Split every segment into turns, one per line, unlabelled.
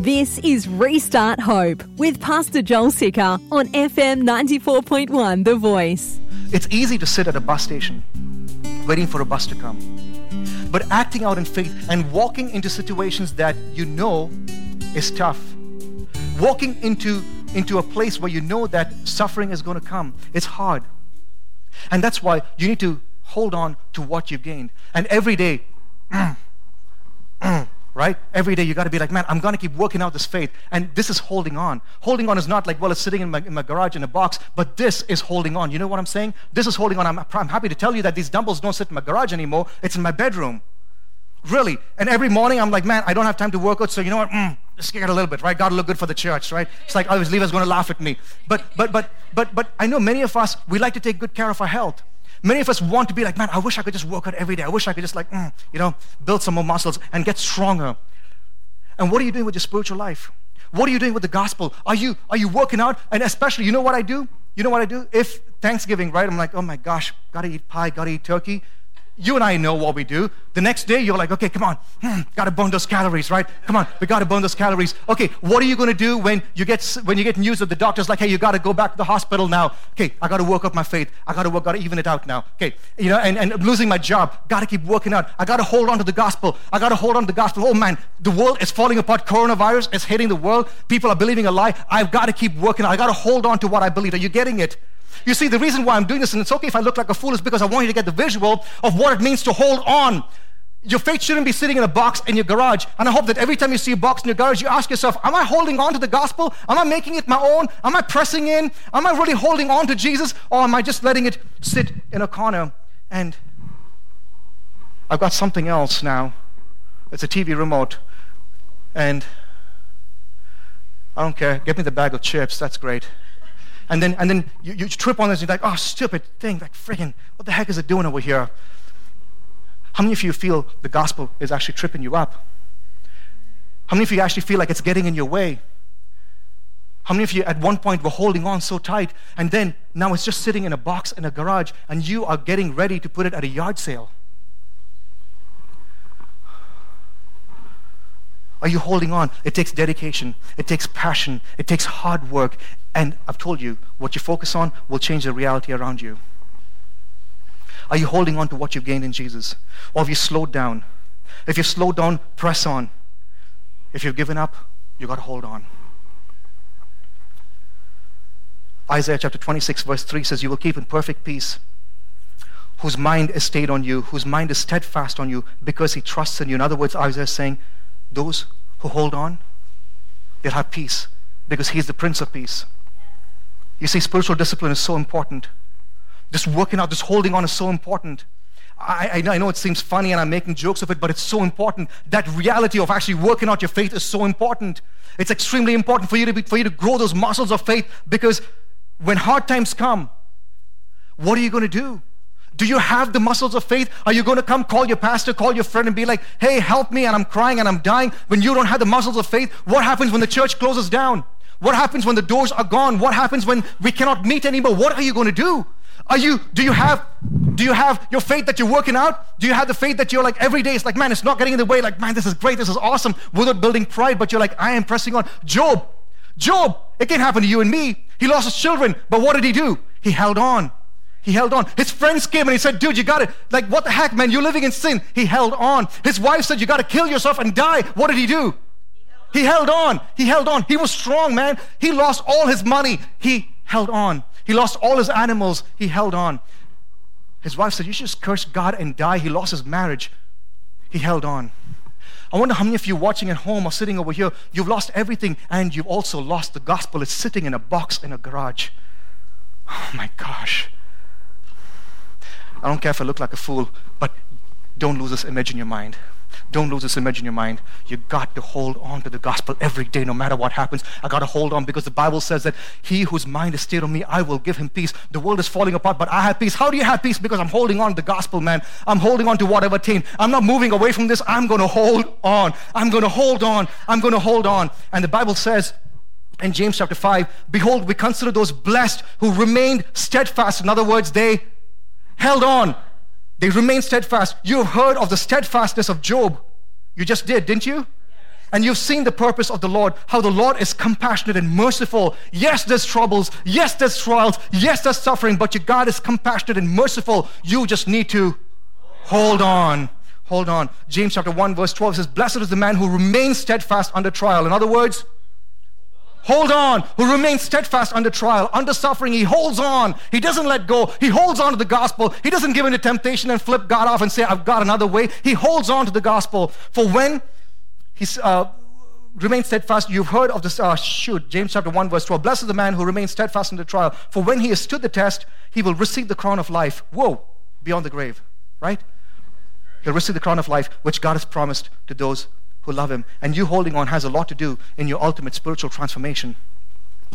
This is Restart Hope with Pastor Joel Sicker on FM 94.1 The Voice.
It's easy to sit at a bus station waiting for a bus to come. But acting out in faith and walking into situations that you know is tough, walking into, into a place where you know that suffering is going to come, it's hard. And that's why you need to hold on to what you've gained. And every day, right? Every day you got to be like, man, I'm going to keep working out this faith. And this is holding on. Holding on is not like, well, it's sitting in my, in my garage in a box, but this is holding on. You know what I'm saying? This is holding on. I'm, I'm happy to tell you that these dumbbells don't sit in my garage anymore. It's in my bedroom. Really. And every morning I'm like, man, I don't have time to work out, so you know what? Mm, scared a little bit, right? Got to look good for the church, right? It's like, oh, his leader's to laugh at me. But, but, but, but, but I know many of us, we like to take good care of our health. Many of us want to be like, man, I wish I could just work out every day. I wish I could just like, mm, you know, build some more muscles and get stronger. And what are you doing with your spiritual life? What are you doing with the gospel? Are you are you working out? And especially, you know what I do? You know what I do? If Thanksgiving, right? I'm like, oh my gosh, gotta eat pie, gotta eat turkey you and I know what we do. The next day, you're like, okay, come on, hmm, gotta burn those calories, right? Come on, we gotta burn those calories. Okay, what are you gonna do when you get when you get news that the doctor's like, hey, you gotta go back to the hospital now? Okay, I gotta work up my faith. I gotta work, gotta even it out now. Okay, you know, and, and I'm losing my job. Gotta keep working out. I gotta hold on to the gospel. I gotta hold on to the gospel. Oh man, the world is falling apart. Coronavirus is hitting the world. People are believing a lie. I've gotta keep working. I gotta hold on to what I believe. Are you getting it? You see, the reason why I'm doing this, and it's okay if I look like a fool, is because I want you to get the visual of what it means to hold on. Your faith shouldn't be sitting in a box in your garage. And I hope that every time you see a box in your garage, you ask yourself, Am I holding on to the gospel? Am I making it my own? Am I pressing in? Am I really holding on to Jesus? Or am I just letting it sit in a corner? And I've got something else now. It's a TV remote. And I don't care. Get me the bag of chips. That's great and then, and then you, you trip on this and you're like, oh, stupid thing, like friggin', what the heck is it doing over here? How many of you feel the gospel is actually tripping you up? How many of you actually feel like it's getting in your way? How many of you at one point were holding on so tight and then now it's just sitting in a box in a garage and you are getting ready to put it at a yard sale? Are you holding on? It takes dedication, it takes passion, it takes hard work. And I've told you, what you focus on will change the reality around you. Are you holding on to what you've gained in Jesus? Or have you slowed down? If you've slowed down, press on. If you've given up, you've got to hold on. Isaiah chapter 26, verse 3 says, You will keep in perfect peace whose mind is stayed on you, whose mind is steadfast on you because he trusts in you. In other words, Isaiah is saying, those who hold on, they'll have peace because He's the Prince of Peace. You see, spiritual discipline is so important. Just working out, just holding on is so important. I, I, know it seems funny and I'm making jokes of it, but it's so important. That reality of actually working out your faith is so important. It's extremely important for you to, be, for you to grow those muscles of faith because when hard times come, what are you going to do? Do you have the muscles of faith? Are you going to come call your pastor, call your friend, and be like, hey, help me, and I'm crying and I'm dying? When you don't have the muscles of faith, what happens when the church closes down? What happens when the doors are gone? What happens when we cannot meet anymore? What are you going to do? Are you, do you have, do you have your faith that you're working out? Do you have the faith that you're like every day? It's like, man, it's not getting in the way. Like, man, this is great. This is awesome. Without building pride, but you're like, I am pressing on. Job, Job, it can happen to you and me. He lost his children, but what did he do? He held on. He held on. His friends came and he said, Dude, you got it. Like, what the heck, man? You're living in sin. He held on. His wife said, You got to kill yourself and die. What did he do? He held on. He held on. He was strong, man. He lost all his money. He held on. He lost all his animals. He held on. His wife said, You should just curse God and die. He lost his marriage. He held on. I wonder how many of you watching at home or sitting over here, you've lost everything and you've also lost the gospel. It's sitting in a box in a garage. Oh my gosh. I don't care if I look like a fool, but don't lose this image in your mind. Don't lose this image in your mind. You got to hold on to the gospel every day, no matter what happens. I got to hold on because the Bible says that he whose mind is stayed on me, I will give him peace. The world is falling apart, but I have peace. How do you have peace? Because I'm holding on to the gospel, man. I'm holding on to whatever team. I'm not moving away from this. I'm going to hold on. I'm going to hold on. I'm going to hold on. And the Bible says, in James chapter 5, behold, we consider those blessed who remained steadfast. In other words, they held on. They remained steadfast. You have heard of the steadfastness of Job. You just did, didn't you? and you've seen the purpose of the Lord, how the Lord is compassionate and merciful. Yes, there's troubles. Yes, there's trials. Yes, there's suffering, but your God is compassionate and merciful. You just need to hold on. Hold on. James chapter 1, verse 12 says, Blessed is the man who remains steadfast under trial. In other words, hold on, who remains steadfast under trial, under suffering. He holds on. He doesn't let go. He holds on to the gospel. He doesn't give in to temptation and flip God off and say, I've got another way. He holds on to the gospel. For when he uh, remains steadfast, you've heard of this, uh, shoot, James chapter 1, verse 12. Blessed is the man who remains steadfast under trial. For when he has stood the test, he will receive the crown of life. Whoa, beyond the grave, right? He'll receive the crown of life which God has promised to those who love him. And you holding on has a lot to do in your ultimate spiritual transformation.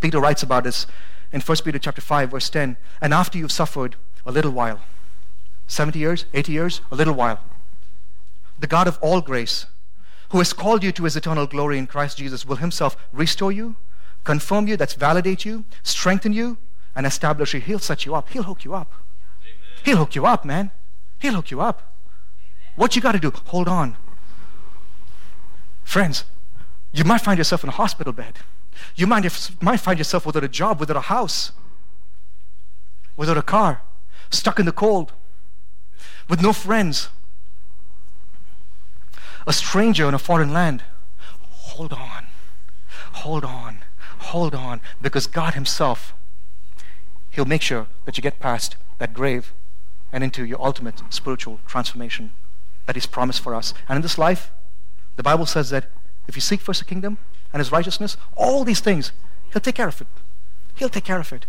Peter writes about this in 1 Peter chapter 5, verse 10. And after you've suffered a little while, 70 years, 80 years, a little while, the God of all grace, who has called you to his eternal glory in Christ Jesus, will himself restore you, confirm you, that's validate you, strengthen you, and establish you. He'll set you up. He'll hook you up. Amen. He'll hook you up, man. He'll hook you up. What you got to do? Hold on. Friends, you might find yourself in a hospital bed. You might, might find yourself without a job, without a house, without a car, stuck in the cold, with no friends, a stranger in a foreign land. Hold on, hold on, hold on, because God Himself, He'll make sure that you get past that grave and into your ultimate spiritual transformation that He's promised for us. And in this life, the Bible says that if you seek first the kingdom and His righteousness, all these things, He'll take care of it. He'll take care of it.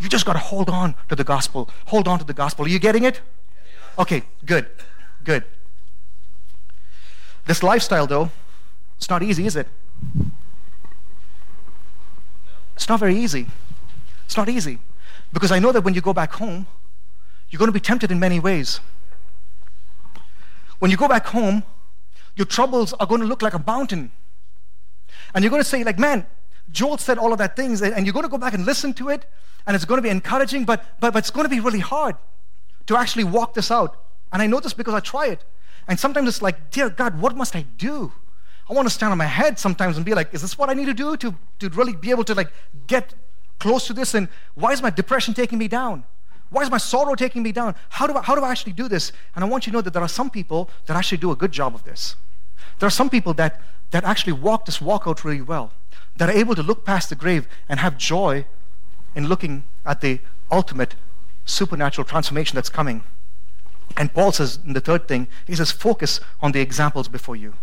You just got to hold on to the gospel. Hold on to the gospel. Are you getting it? Okay, good, good. This lifestyle, though, it's not easy, is it? It's not very easy. It's not easy. Because I know that when you go back home, you're going to be tempted in many ways. When you go back home, your troubles are going to look like a mountain. And you're going to say, like, man, Joel said all of that things, and you're going to go back and listen to it, and it's going to be encouraging, but, but, but it's going to be really hard to actually walk this out. And I know this because I try it. And sometimes it's like, dear God, what must I do? I want to stand on my head sometimes and be like, is this what I need to do to, to really be able to like get close to this? And why is my depression taking me down? Why is my sorrow taking me down? How do, I, how do I actually do this? And I want you to know that there are some people that actually do a good job of this. There are some people that, that actually walk this walk out really well, that are able to look past the grave and have joy in looking at the ultimate supernatural transformation that's coming. And Paul says in the third thing, he says, focus on the examples before you.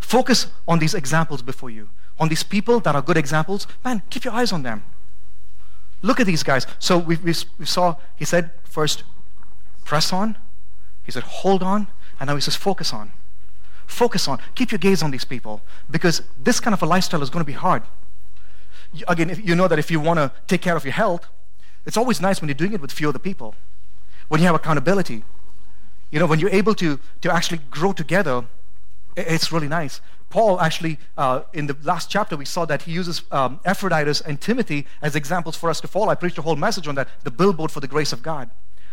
Focus on these examples before you. On these people that are good examples. Man, keep your eyes on them. Look at these guys. So we, we, we saw, he said, first, press on. He said, hold on. And now he says, focus on. Focus on. Keep your gaze on these people because this kind of a lifestyle is going to be hard. Again, you know that if you want to take care of your health, it's always nice when you're doing it with few other people. When you have accountability. You know, when you're able to, to actually grow together, it's really nice. Paul actually, uh, in the last chapter, we saw that he uses um, and Timothy as examples for us to follow. I preached a whole message on that, the billboard for the grace of God,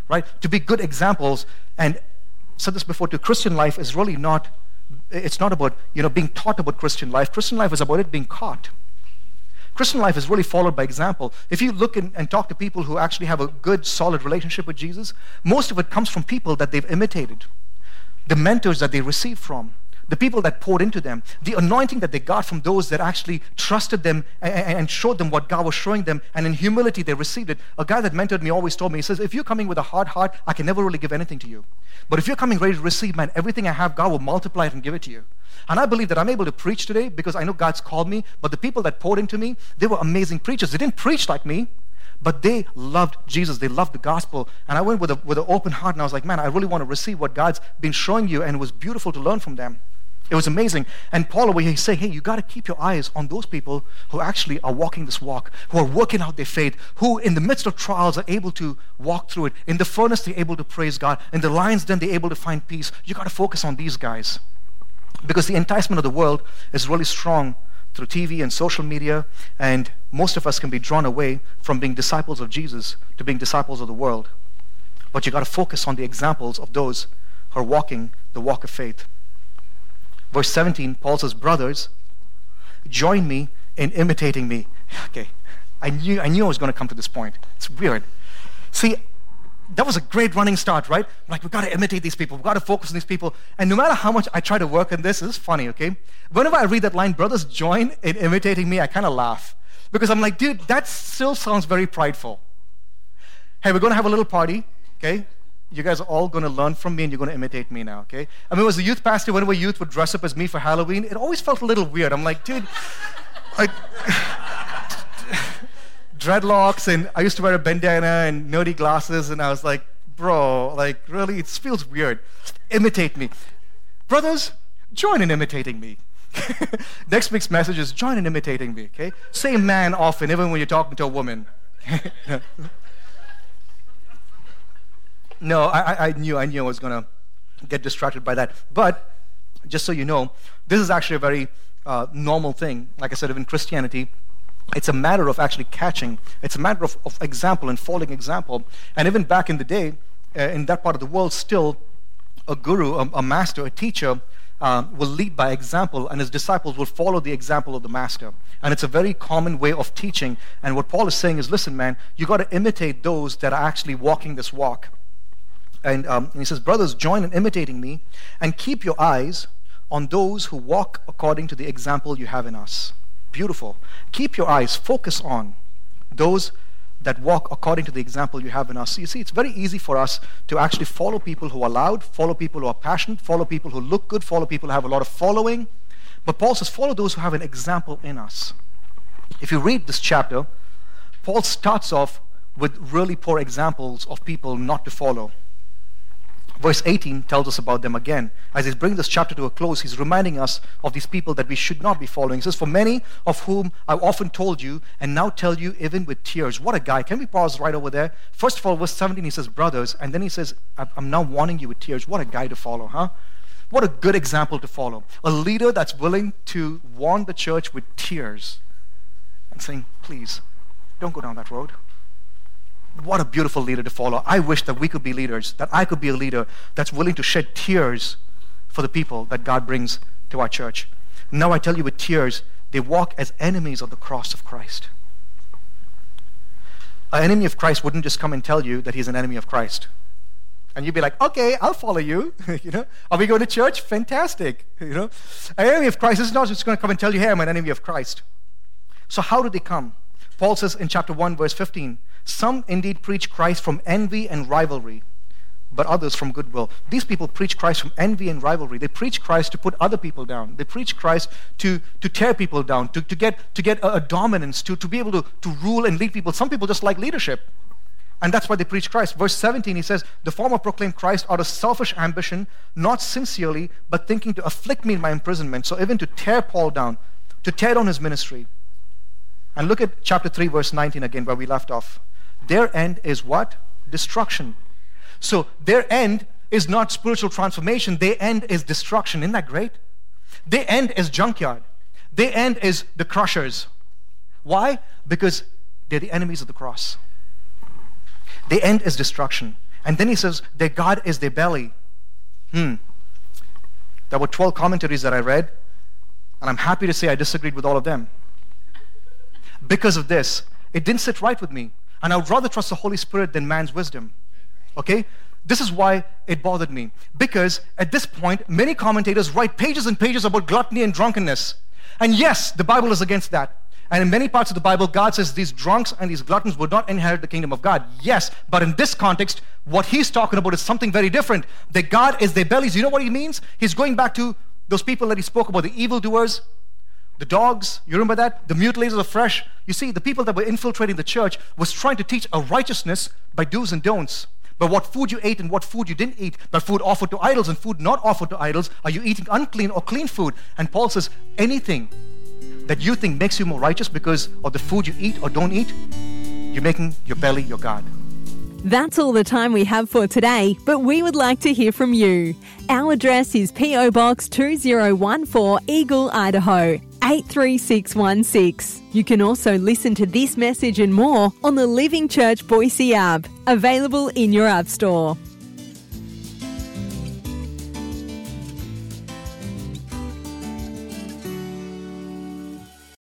right? To be good examples. And said this before, to Christian life is really not, it's not about, you know, being taught about Christian life. Christian life is about it being caught. Christian life is really followed by example. If you look in, and talk to people who actually have a good, solid relationship with Jesus, most of it comes from people that they've imitated, the mentors that they received from the people that poured into them, the anointing that they got from those that actually trusted them and, showed them what God was showing them, and in humility they received it. A guy that mentored me always told me, he says, If you're coming with a hard heart, I can never really give anything to you. But if you're coming ready to receive, man, everything I have, God will multiply it and give it to you. And I believe that I'm able to preach today because I know God's called me, but the people that poured into me, they were amazing preachers. They didn't preach like me, but they loved Jesus. They loved the gospel. And I went with, a, with an open heart and I was like, man, I really want to receive what God's been showing you. And it was beautiful to learn from them. It was amazing. And Paul, where he's saying, hey, you got to keep your eyes on those people who actually are walking this walk, who are working out their faith, who in the midst of trials are able to walk through it. In the furnace, they're able to praise God. In the lion's den, they're able to find peace. You got to focus on these guys. Because the enticement of the world is really strong through TV and social media, and most of us can be drawn away from being disciples of Jesus to being disciples of the world. But you got to focus on the examples of those who are walking the walk of faith. Verse 17, Paul says, Brothers, join me in imitating me. Okay, I knew, I knew I was going to come to this point. It's weird. See, that was a great running start, right? Like, we've got to imitate these people. We've got to focus on these people. And no matter how much I try to work on this, this is funny, okay? Whenever I read that line, brothers join in imitating me, I kind of laugh. Because I'm like, dude, that still sounds very prideful. Hey, we're going to have a little party, okay? You guys are all going to learn from me and you're going to imitate me now, okay? I mean, as a youth pastor, whenever youth would dress up as me for Halloween, it always felt a little weird. I'm like, dude, like, dreadlocks and I used to wear a bandana and nerdy glasses and I was like, bro, like really, it feels weird. Imitate me. Brothers, join in imitating me. Next week's message is join in imitating me, okay? Say man often, even when you're talking to a woman. no, I, I knew I knew I was gonna get distracted by that. But just so you know, this is actually a very uh, normal thing. Like I said, in Christianity, it's a matter of actually catching. It's a matter of, of example and following example. And even back in the day, uh, in that part of the world, still a guru, a, a master, a teacher uh, will lead by example, and his disciples will follow the example of the master. And it's a very common way of teaching. And what Paul is saying is, listen, man, you got to imitate those that are actually walking this walk. And, um, and he says, brothers, join in imitating me, and keep your eyes on those who walk according to the example you have in us beautiful. Keep your eyes, focus on those that walk according to the example you have in us. You see, it's very easy for us to actually follow people who are loud, follow people who are passionate, follow people who look good, follow people who have a lot of following. But Paul says, follow those who have an example in us. If you read this chapter, Paul starts off with really poor examples of people not to follow. Verse 18 tells us about them again. As he's bringing this chapter to a close, he's reminding us of these people that we should not be following. He says, For many of whom I've often told you, and now tell you even with tears. What a guy. Can we pause right over there? First of all, verse 17, he says, Brothers, and then he says, I'm now warning you with tears. What a guy to follow, huh? What a good example to follow. A leader that's willing to warn the church with tears and saying, Please, don't go down that road what a beautiful leader to follow. I wish that we could be leaders, that I could be a leader that's willing to shed tears for the people that God brings to our church. Now I tell you with tears, they walk as enemies of the cross of Christ. An enemy of Christ wouldn't just come and tell you that he's an enemy of Christ. And you'd be like, okay, I'll follow you. you know, are we going to church? Fantastic. You know, an enemy of Christ is not just going to come and tell you, hey, I'm an enemy of Christ. So how do they come? Paul says in chapter 1, verse 15, some indeed preach Christ from envy and rivalry, but others from goodwill. These people preach Christ from envy and rivalry. They preach Christ to put other people down. They preach Christ to, to tear people down, to, to get, to get a, a dominance, to, to be able to, to rule and lead people. Some people just like leadership. And that's why they preach Christ. Verse 17, he says, The former proclaimed Christ out of selfish ambition, not sincerely, but thinking to afflict me in my imprisonment. So even to tear Paul down, to tear down his ministry. And look at chapter 3, verse 19 again, where we left off. Their end is what? Destruction. So their end is not spiritual transformation, their end is destruction. Isn't that great? Their end is junkyard. Their end is the crushers. Why? Because they're the enemies of the cross. Their end is destruction. And then he says, their God is their belly. Hmm. There were 12 commentaries that I read, and I'm happy to say I disagreed with all of them. Because of this, it didn't sit right with me. And I would rather trust the Holy Spirit than man's wisdom. Okay? This is why it bothered me. Because at this point, many commentators write pages and pages about gluttony and drunkenness. And yes, the Bible is against that. And in many parts of the Bible, God says these drunks and these gluttons would not inherit the kingdom of God. Yes, but in this context, what he's talking about is something very different. That God is their bellies. You know what he means? He's going back to those people that he spoke about, the evildoers, the dogs, you remember that? The mutilators of flesh. You see, the people that were infiltrating the church was trying to teach a righteousness by do's and don'ts. But what food you ate and what food you didn't eat, but food offered to idols and food not offered to idols, are you eating unclean or clean food? And Paul says, anything that you think makes you more righteous because of the food you eat or don't eat, you're making your belly your God.
That's all the time we have for today, but we would like to hear from you. Our address is P.O. Box 2014 Eagle, Idaho 83616. You can also listen to this message and more on the Living Church Boise app, available in your App Store.